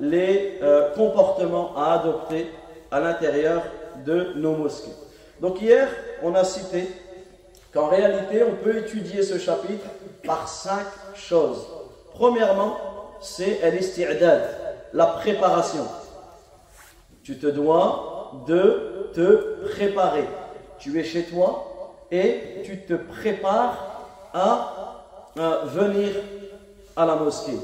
les euh, comportements à adopter à l'intérieur de nos mosquées. Donc hier, on a cité qu'en réalité, on peut étudier ce chapitre par cinq choses. Premièrement, c'est la préparation. Tu te dois de te préparer. Tu es chez toi et tu te prépares à, venir à la mosquée.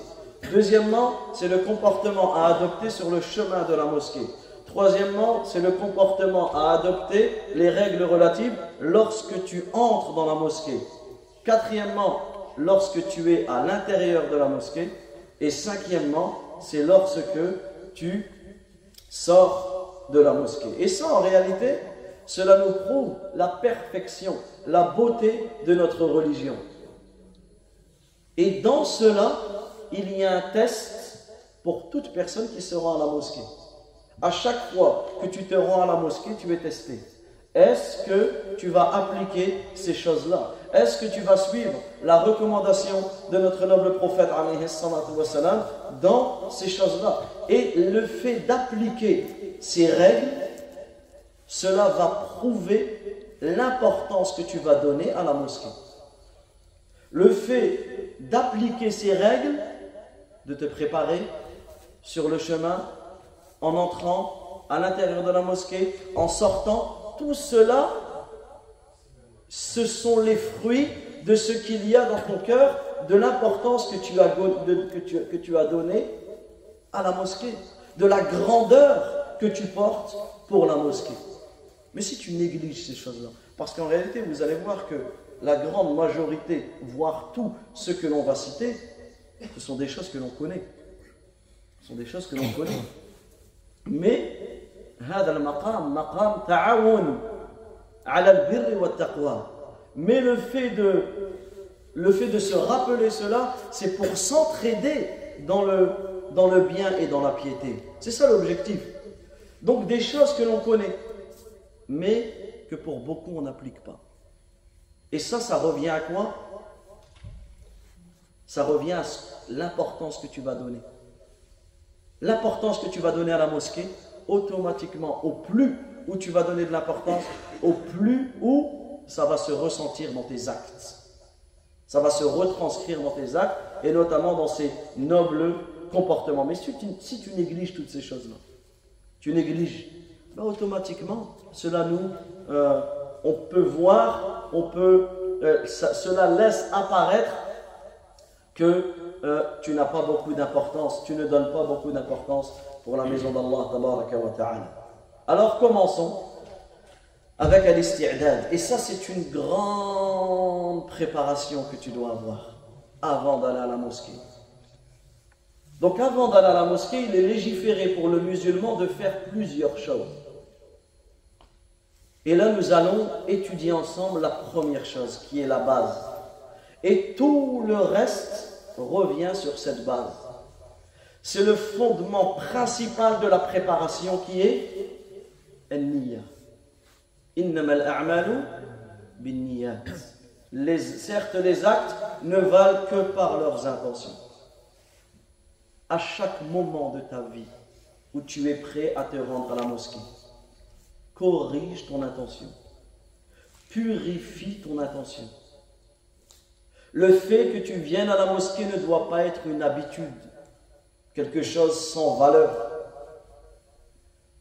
Deuxièmement, c'est le comportement à adopter sur le chemin de la mosquée. Troisièmement, c'est le comportement à adopter, les règles relatives lorsque tu entres dans la mosquée. Quatrièmement, lorsque tu es à l'intérieur de la mosquée. Et cinquièmement, c'est lorsque tu sors de la mosquée. Et ça, en réalité, cela nous prouve la perfection, la beauté de notre religion. Et dans cela, il y a un test pour toute personne qui se rend à la mosquée. À chaque fois que tu te rends à la mosquée, tu es testé. Est-ce que tu vas appliquer ces choses-là? Est-ce que tu vas suivre la recommandation de notre noble prophète dans ces choses-là? Et le fait d'appliquer ces règles, cela va prouver l'importance que tu vas donner à la mosquée. Le fait d'appliquer ces règles, de te préparer sur le chemin, en entrant à l'intérieur de la mosquée, en sortant, tout cela, ce sont les fruits de ce qu'il y a dans ton cœur, de l'importance que, tu as, donnée à la mosquée, de la grandeur que tu portes pour la mosquée. Mais si tu négliges ces choses-là, parce qu'en réalité, vous allez voir que la grande majorité, voire tout ce que l'on va citer, ce sont des choses que l'on connaît. Ce sont des choses que l'on connaît. Mais mais le fait de se rappeler cela c'est pour s'entraider dans le bien et dans la piété c'est ça l'objectif donc des choses que l'on connaît mais que pour beaucoup on n'applique pas et ça ça revient à quoi? Ça revient à l'importance que tu vas donner l'importance que tu vas donner à la mosquée automatiquement, au plus où tu vas donner de l'importance, au plus où ça va se ressentir dans tes actes. Ça va se retranscrire dans tes actes et notamment dans ces nobles comportements. Mais si tu, négliges toutes ces choses-là, tu négliges, ben automatiquement, cela nous, euh, on peut voir, on peut, euh, cela laisse apparaître que euh, tu n'as pas beaucoup d'importance, tu ne donnes pas beaucoup d'importance pour la maison d'Allah. Alors commençons avec al Et ça, c'est une grande préparation que tu dois avoir avant d'aller à la mosquée. Donc avant d'aller à la mosquée, il est légiféré pour le musulman de faire plusieurs choses. Et là, nous allons étudier ensemble la première chose, qui est la base. Et tout le reste revient sur cette base. C'est le fondement principal de la préparation qui est. Les, certes, les actes ne valent que par leurs intentions. À chaque moment de ta vie où tu es prêt à te rendre à la mosquée, corrige ton intention. Purifie ton intention. Le fait que tu viennes à la mosquée ne doit pas être une habitude quelque chose sans valeur,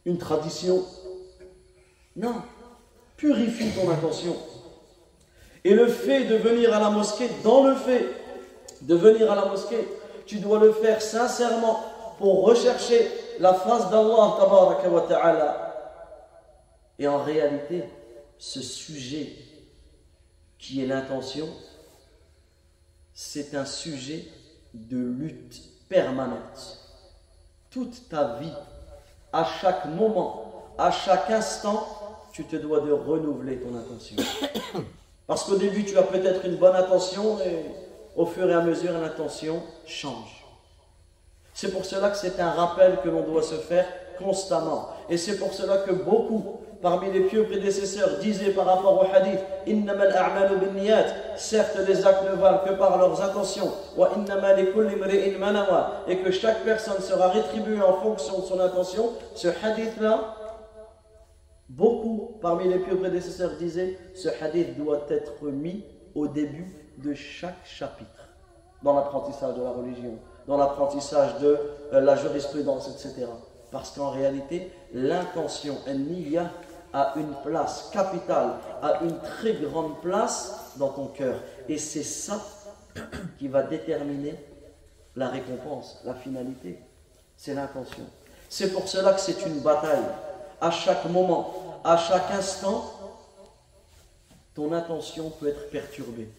une tradition. Non, purifie ton intention. Et le fait de venir à la mosquée, dans le fait de venir à la mosquée, tu dois le faire sincèrement pour rechercher la face d'Allah. Et en réalité, ce sujet qui est l'intention, c'est un sujet de lutte permanente. Toute ta vie, à chaque moment, à chaque instant, tu te dois de renouveler ton intention. Parce qu'au début, tu as peut-être une bonne intention et au fur et à mesure, l'intention change. C'est pour cela que c'est un rappel que l'on doit se faire constamment. Et c'est pour cela que beaucoup parmi les pieux prédécesseurs disaient par rapport au hadith certes les actes ne valent que par leurs intentions. Et que chaque personne sera rétribuée en fonction de son intention. Ce hadith là beaucoup parmi les pieux prédécesseurs disaient ce hadith doit être mis au début de chaque chapitre. Dans l'apprentissage de la religion dans l'apprentissage de euh, la jurisprudence etc parce qu'en réalité l'intention niya a une place capitale, a une très grande place dans ton cœur. Et c'est ça qui va déterminer la récompense, la finalité. C'est l'intention. C'est pour cela que c'est une bataille. À chaque moment, à chaque instant, ton intention peut être perturbée.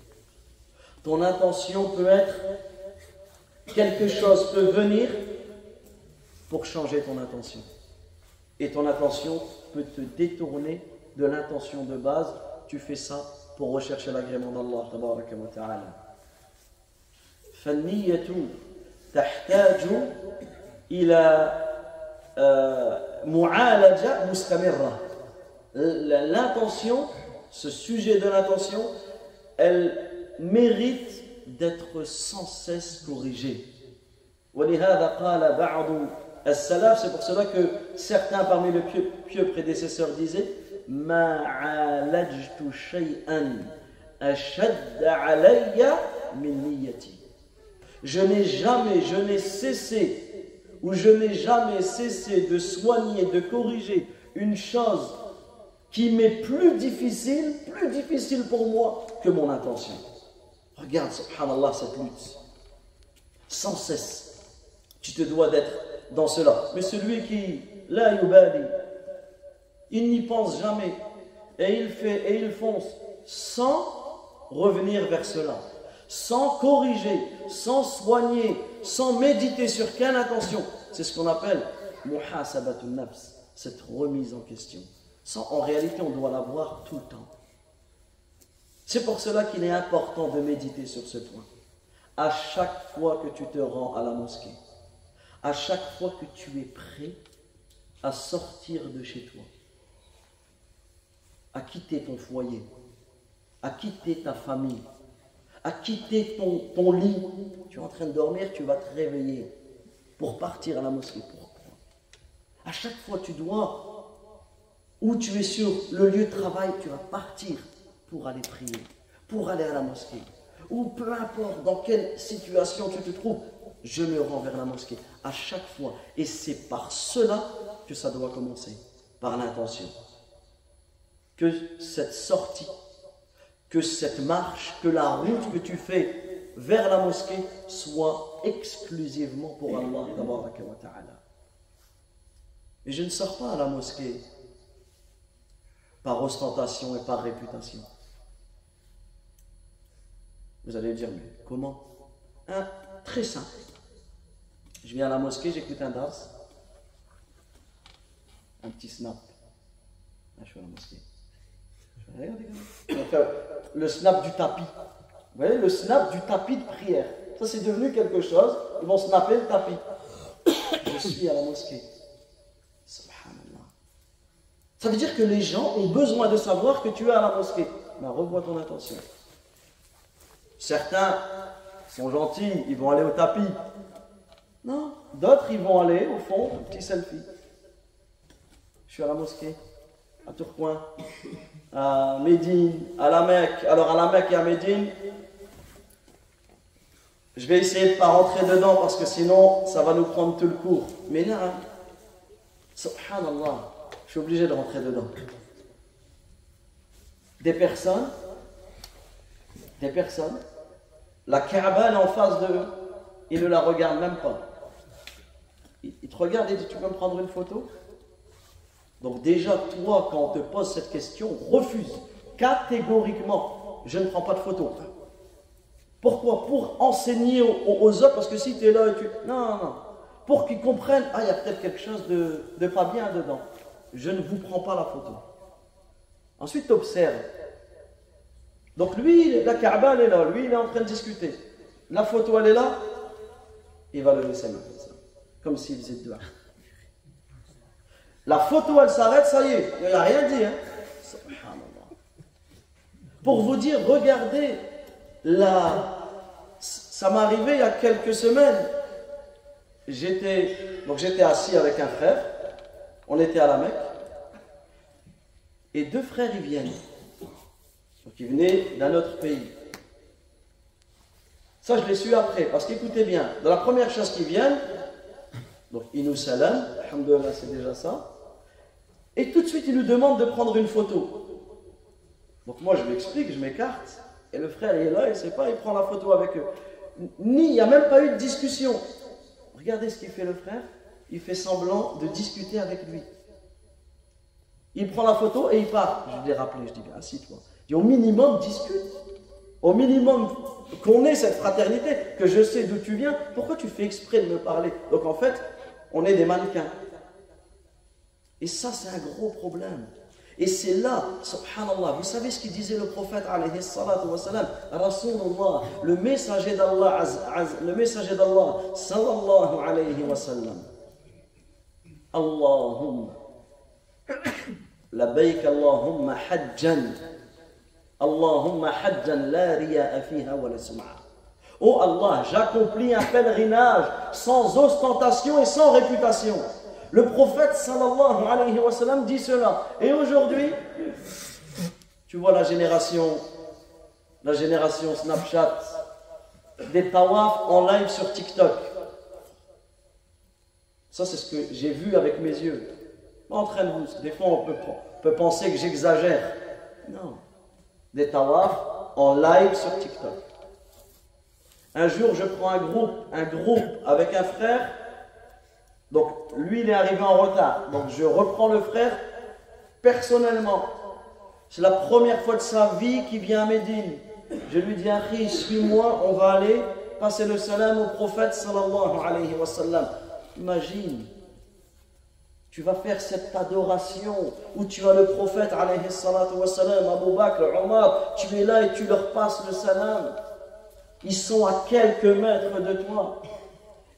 Ton intention peut être quelque chose peut venir pour changer ton intention Et ton intention peut te détourner de l'intention de base. Tu fais ça pour rechercher l'agrément d'Allah. تبارك وتعالى. فالنية تحتاج إلى معالجة مستمرة. L'intention, ce sujet de l'intention, elle mérite d'être sans cesse corrigée. ولهذا قال بعض c'est pour cela que certains parmi les pieux, prédécesseurs disaient Je n'ai jamais, je n'ai cessé, ou je n'ai jamais cessé de soigner, de corriger une chose qui m'est plus difficile, plus difficile pour moi que mon intention. Regarde, subhanallah, cette lutte. Sans cesse. Tu te dois d'être dans cela. Mais celui qui, la yubali, il n'y pense jamais et il fait et il fonce sans revenir vers cela, sans corriger, sans soigner, sans méditer sur quelle intention. C'est ce qu'on appelle muhasabatun nafs, cette remise en question. En réalité, on doit l'avoir tout le temps. C'est pour cela qu'il est important de méditer sur ce point. À chaque fois que tu te rends à la mosquée, à chaque fois que tu es prêt à sortir de chez toi, à quitter ton foyer, à quitter ta famille, à quitter ton, lit. Tu es en train de dormir, tu vas te réveiller pour partir à la mosquée. Pourquoi? À chaque fois, tu dois, ou tu es sur le lieu de travail, tu vas partir pour aller prier, pour aller à la mosquée. Ou peu importe dans quelle situation tu te trouves, je me rends vers la mosquée à chaque fois. Et c'est par cela que ça doit commencer, par l'intention. Que cette sortie, que cette marche, que la route que tu fais vers la mosquée soit exclusivement pour Allah. Et je ne sors pas à la mosquée par ostentation et par réputation. Vous allez dire, mais comment? Hein? Très simple. Je viens à la mosquée, j'écoute un dars. Un petit snap. Là, je suis à la mosquée. Le snap du tapis. Vous voyez, le snap du tapis de prière. Ça, c'est devenu quelque chose. Ils vont snapper le tapis. Je suis à la mosquée. Subhanallah. Ça veut dire que les gens ont besoin de savoir que tu es à la mosquée. Mais revois ton intention. Certains sont gentils, ils vont aller au tapis. Non. D'autres, ils vont aller au fond, petit selfie. Je suis à la mosquée, à Tourcoing, à Médine, à la Mecque. Alors à la Mecque et à Médine, je vais essayer de ne pas rentrer dedans parce que sinon ça va nous prendre tout le cours. Mais là, subhanallah, je suis obligé de rentrer dedans. Des personnes, des personnes, la Kaaba en face d'eux, ils ne la regardent même pas il te regarde et dit Tu peux me prendre une photo? Donc, déjà, toi, quand on te pose cette question, refuse catégoriquement Je ne prends pas de photo. Pourquoi? Pour enseigner aux, autres, parce que si tu es là et tu. Non, non, non. Pour qu'ils comprennent Ah, il y a peut-être quelque chose de, de pas bien dedans. Je ne vous prends pas la photo. Ensuite, tu observes. Donc, lui, la Kaaba, elle est là. Lui, il est en train de discuter. La photo, elle est là. Il va lever ses mains comme s'il faisait dehors. La photo, elle s'arrête, ça y est, il n'y a rien dit. Hein. Pour vous dire, regardez, la... ça m'est arrivé il y a quelques semaines. J'étais, j'étais assis avec un frère, on était à la Mecque, et deux frères y viennent. Donc ils venaient d'un autre pays. Ça, je l'ai su après, parce qu'écoutez bien, dans la première chose qui viennent, donc ils nous salam, c'est déjà ça, et tout de suite ils nous demandent de prendre une photo. Donc moi je lui explique, je m'écarte, et le frère il est là, il ne sait pas, il prend la photo avec eux. Ni, il n'y a même pas eu de discussion. Regardez ce qu'il fait le frère, il fait semblant de discuter avec lui. Il prend la photo et il part. Je lui ai rappelé, je dis, assis-toi. Et au minimum, discute. Au minimum, qu'on ait cette fraternité, que je sais d'où tu viens, pourquoi tu fais exprès de me parler? Donc en fait, on est des mannequins. Et ça, c'est un gros problème. Et c'est là, subhanallah, vous savez ce qu'il disait le prophète alayhi salatu wa salam, Rasulullah, le messager d'Allah, le messager d'Allah, sallallahu alayhi wa sallam. Allahumma, labayk Allahumma hajjan, Allahumma hajjan la riya'a fiha wa la. Oh Allah, j'accomplis un pèlerinage sans ostentation et sans réputation. Le prophète sallallahu alayhi wa sallam dit cela. Et aujourd'hui, tu vois la génération, la génération Snapchat, des tawaf en live sur TikTok. Ça, c'est ce que j'ai vu avec mes yeux. Entraîne-vous. Des fois, on peut, on peut penser que j'exagère. Non. Des tawaf en live sur TikTok. Un jour, je prends un groupe, un groupe avec un frère donc, lui, il est arrivé en retard. Donc, je reprends le frère personnellement. C'est la première fois de sa vie qu'il vient à Médine. Je lui dis, Akhi, suis-moi, on va aller passer le salam au prophète sallallahu alayhi wa sallam. Imagine, tu vas faire cette adoration où tu as le prophète alayhi wa sallam, Abu Bakr, Omar, tu es là et tu leur passes le salam. Ils sont à quelques mètres de toi.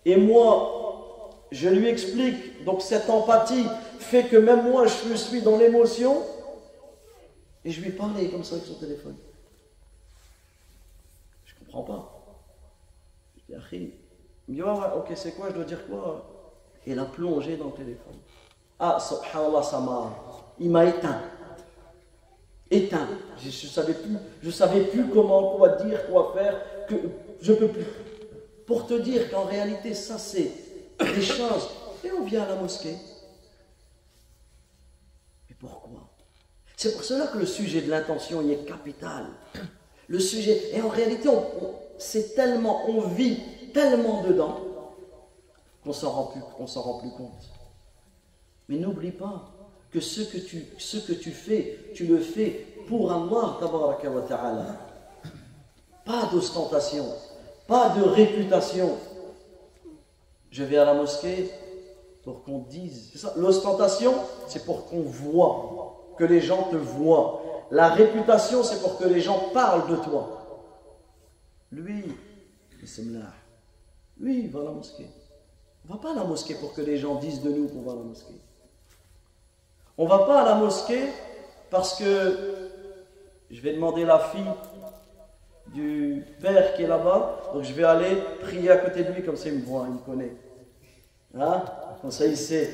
Et moi, je lui explique, donc cette empathie fait que même moi je suis dans l'émotion, et je lui parlais comme ça avec son téléphone. Je comprends pas. Je dis, il me dit, ok, c'est quoi, je dois dire quoi? Et il a plongé dans le téléphone. Ah, subhanallah, ça m'a. Il m'a éteint. Éteint. Je ne savais savais plus comment, quoi dire, quoi faire, Pour te dire qu'en réalité, ça c'est des choses. Et on vient à la mosquée. Mais pourquoi? C'est pour cela que le sujet de l'intention y est capital. Le sujet, et en réalité, c'est tellement, on vit tellement dedans qu'on s'en rend plus, s'en rend plus compte. Mais n'oublie pas que ce que tu, fais, tu le fais pour Allah. Pas d'ostentation, pas de réputation, je vais à la mosquée pour qu'on dise. L'ostentation, c'est pour qu'on voit, que les gens te voient. La réputation, c'est pour que les gens parlent de toi. Lui. Lui, il va à la mosquée. On va pas à la mosquée pour que les gens disent de nous qu'on va à la mosquée. On ne va pas à la mosquée parce que je vais demander la fille du père qui est là-bas, donc je vais aller prier à côté de lui, comme ça il me voit, il me connaît. Hein? Comme ça il sait.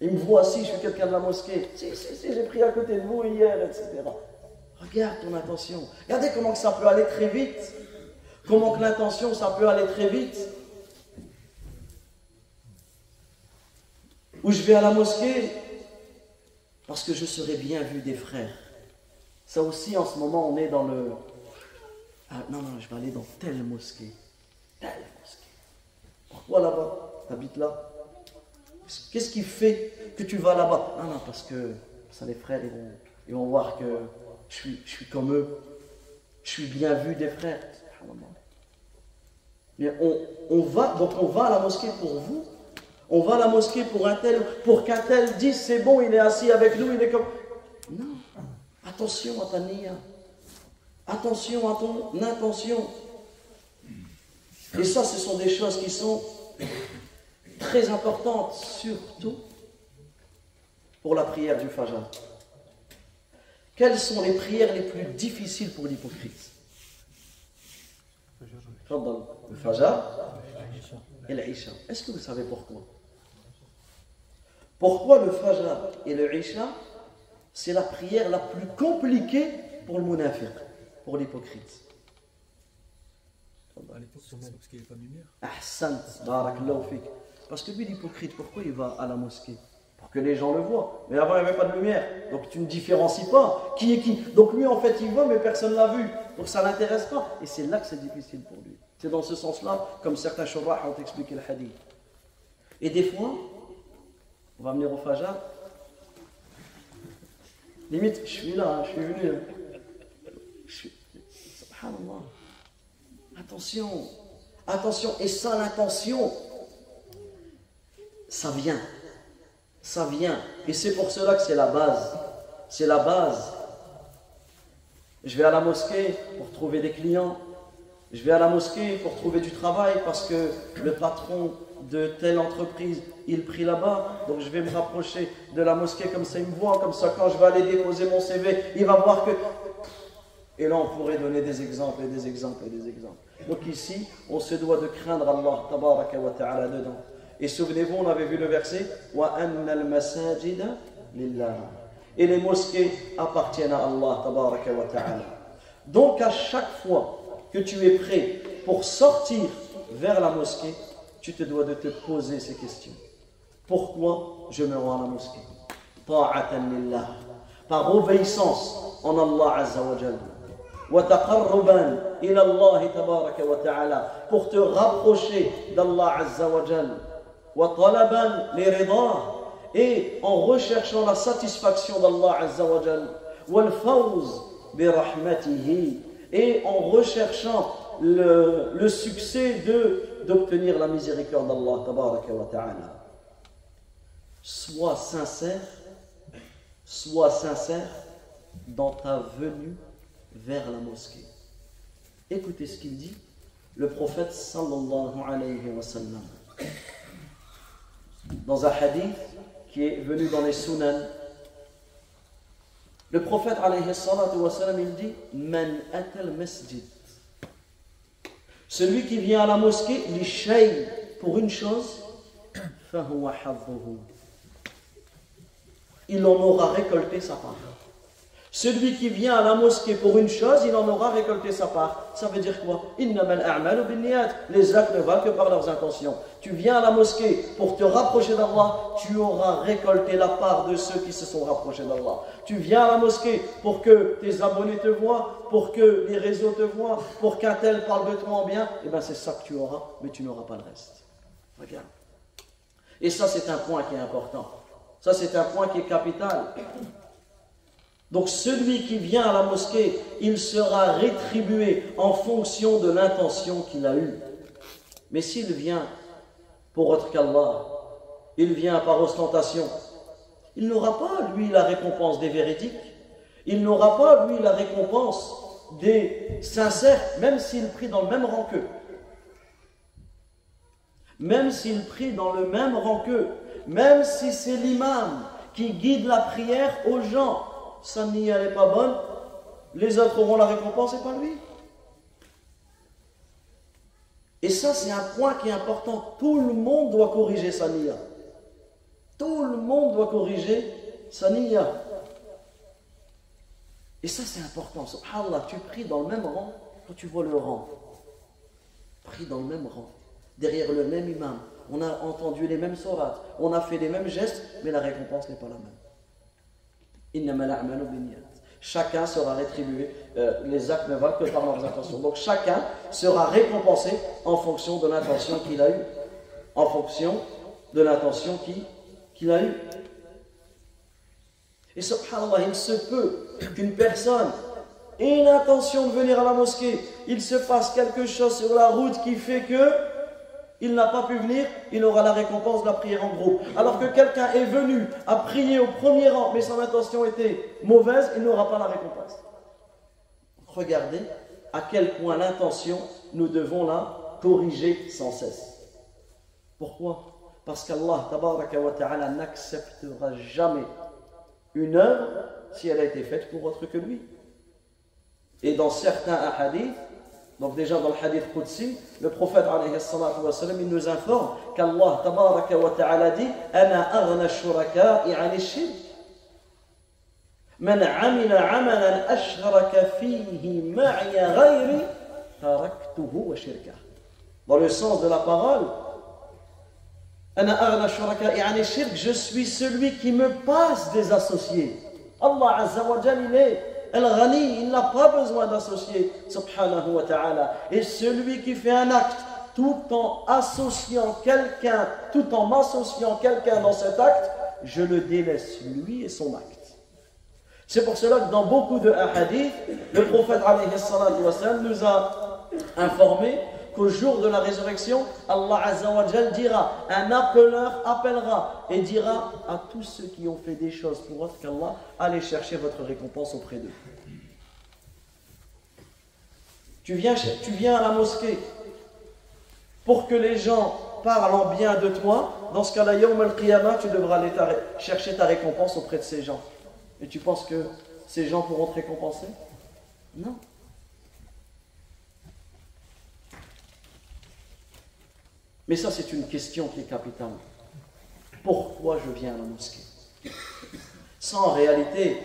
Il me voit si je suis quelqu'un de la mosquée. Si, si, si, j'ai prié à côté de vous hier, etc. Regarde ton intention. Regardez comment ça peut aller très vite. Comment que l'intention, ça peut aller très vite. Où je vais à la mosquée? Parce que je serai bien vu des frères. Ça aussi, en ce moment, on est dans le, ah, non, non, je vais aller dans telle mosquée. Telle mosquée. Pourquoi là-bas? Tu habites là? Qu'est-ce qui fait que tu vas là-bas? Non, non, parce que ça, les frères, ils vont, voir que je suis, je suis comme eux. Je suis bien vu des frères. Mais on, on, va, donc on va à la mosquée pour vous. On va à la mosquée pour un tel, pour qu'un tel dise c'est bon, il est assis avec nous, il est comme. Non, attention à Attention à ton intention. Et ça, ce sont des choses qui sont très importantes, surtout pour la prière du Fajr. Quelles sont les prières les plus difficiles pour l'hypocrite? Le Fajr et l'Isha. Est-ce que vous savez pourquoi? Pourquoi le Fajr et le Isha? C'est la prière la plus compliquée pour le munafiq, pour l'hypocrite. À l'époque, parce qu'il n'y pas de lumière. Parce que lui, l'hypocrite, pourquoi il va à la mosquée? Pour que les gens le voient. Mais avant, il n'y avait pas de lumière. Donc tu ne différencies pas qui est qui. Donc lui, en fait, il voit, mais personne ne l'a vu. Donc ça ne l'intéresse pas. Et c'est là que c'est difficile pour lui. C'est dans ce sens-là, comme certains shurrah ont expliqué le hadith. Et des fois, on va venir au Fajr, Limite, je suis là, je suis venu. Subhanallah. Attention. Attention. Et ça, l'intention, ça vient. Ça vient. Et c'est pour cela que c'est la base. C'est la base. Je vais à la mosquée pour trouver des clients. Je vais à la mosquée pour trouver du travail parce que le patron de telle entreprise, il prie là-bas, donc je vais me rapprocher de la mosquée comme ça, il me voit, comme ça, quand je vais aller déposer mon CV, il va voir que... Et là, on pourrait donner des exemples et des exemples et des exemples. Donc ici, on se doit de craindre Allah, tabaraka wa ta'ala, dedans. Et souvenez-vous, on avait vu le verset, wa lillah. Et les mosquées appartiennent à Allah, tabaraka wa ta'ala. Donc à chaque fois que tu es prêt pour sortir vers la mosquée, tu te dois de te poser ces questions. Pourquoi je me rends à la mosquée? Par obéissance en Allah Azza wa Jalla. Pour te rapprocher d'Allah Azza wa et en recherchant la satisfaction d'Allah Azza wa et en recherchant le, succès d'obtenir la miséricorde d'Allah. Sois sincère, sois sincère dans ta venue vers la mosquée. Écoutez ce qu'il dit, le prophète sallallahu alayhi wa sallam. Dans un hadith qui est venu dans les sunan, le prophète alayhi wa sallam, il dit Man atal masjid celui qui vient à la mosquée, shay pour une chose, il en aura récolté sa part. Celui qui vient à la mosquée pour une chose, il en aura récolté sa part. Ça veut dire quoi? Les actes ne valent que par leurs intentions. Tu viens à la mosquée pour te rapprocher d'Allah, tu auras récolté la part de ceux qui se sont rapprochés d'Allah. Tu viens à la mosquée pour que tes abonnés te voient, pour que les réseaux te voient, pour qu'un tel parle de toi en bien, et eh bien c'est ça que tu auras, mais tu n'auras pas le reste. Regarde. Et ça, c'est un point qui est important. Ça, c'est un point qui est capital. Donc celui qui vient à la mosquée, il sera rétribué en fonction de l'intention qu'il a eue. Mais s'il vient pour autre qu'Allah, il vient par ostentation, il n'aura pas, lui, la récompense des véridiques, il n'aura pas, lui, la récompense des sincères, même s'il prie dans le même rang qu'eux. Même s'il prie dans le même rang qu'eux, même si c'est l'imam qui guide la prière aux gens, sa niya n'est pas bonne, les autres auront la récompense et pas lui. Et ça, c'est un point qui est important. Tout le monde doit corriger sa niya. Tout le monde doit corriger sa niya. Et ça, c'est important. Subhanallah, tu pries dans le même rang quand tu vois le rang. Prie dans le même rang, derrière le même imam. On a entendu les mêmes sourates, on a fait les mêmes gestes, mais la récompense n'est pas la même. Chacun sera rétribué, euh, les actes ne valent que par leurs intentions. Donc chacun sera récompensé en fonction de l'intention qu'il a eue. En fonction de l'intention qu'il a eue. Et subhanallah, il se peut qu'une personne ait l'intention de venir à la mosquée, il se passe quelque chose sur la route qui fait que il n'a pas pu venir, il aura la récompense de la prière en groupe. Alors que quelqu'un est venu à prier au premier rang, mais son intention était mauvaise, il n'aura pas la récompense. Regardez à quel point l'intention, nous devons la corriger sans cesse. Pourquoi? Parce qu'Allah n'acceptera jamais une œuvre si elle a été faite pour autre que lui. Et dans certains hadiths, donc déjà dans le hadith Qudsi, le prophète il nous informe qu'Allah tabaraka wa ta'ala dit aghna shuraka'i 'ani shirk. Man 'amila 'amalan ashraka fihi ma'i ghayri taraktuhu wa shirkah. Dans le sens de la parole, Ana aghna shuraka'i 'ani shirk, je suis celui qui me passe des associés. Allah Azza wa il est Al-Ghani, il n'a pas besoin d'associer, subhanahu wa ta'ala. Et celui qui fait un acte tout en associant quelqu'un, tout en m'associant quelqu'un dans cet acte, je le délaisse lui et son acte. C'est pour cela que dans beaucoup de hadiths, le prophète nous a informé qu'au jour de la résurrection, Allah Azzawajal dira, un appeleur appellera et dira à tous ceux qui ont fait des choses pour autre qu'Allah, allez chercher votre récompense auprès d'eux. Tu viens, tu viens à la mosquée pour que les gens parlent en bien de toi, dans ce cas-là, Yawm al-Qiyamah, tu devras aller chercher ta récompense auprès de ces gens. Et tu penses que ces gens pourront te récompenser? Non. Mais ça, c'est une question qui est capitale. Pourquoi je viens à la mosquée? Sans en réalité,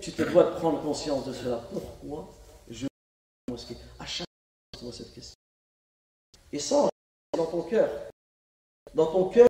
tu te dois de prendre conscience de cela. Pourquoi je viens à la mosquée? À chaque fois, cette question. Et sans dans ton cœur. Dans ton cœur,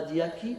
dit à qui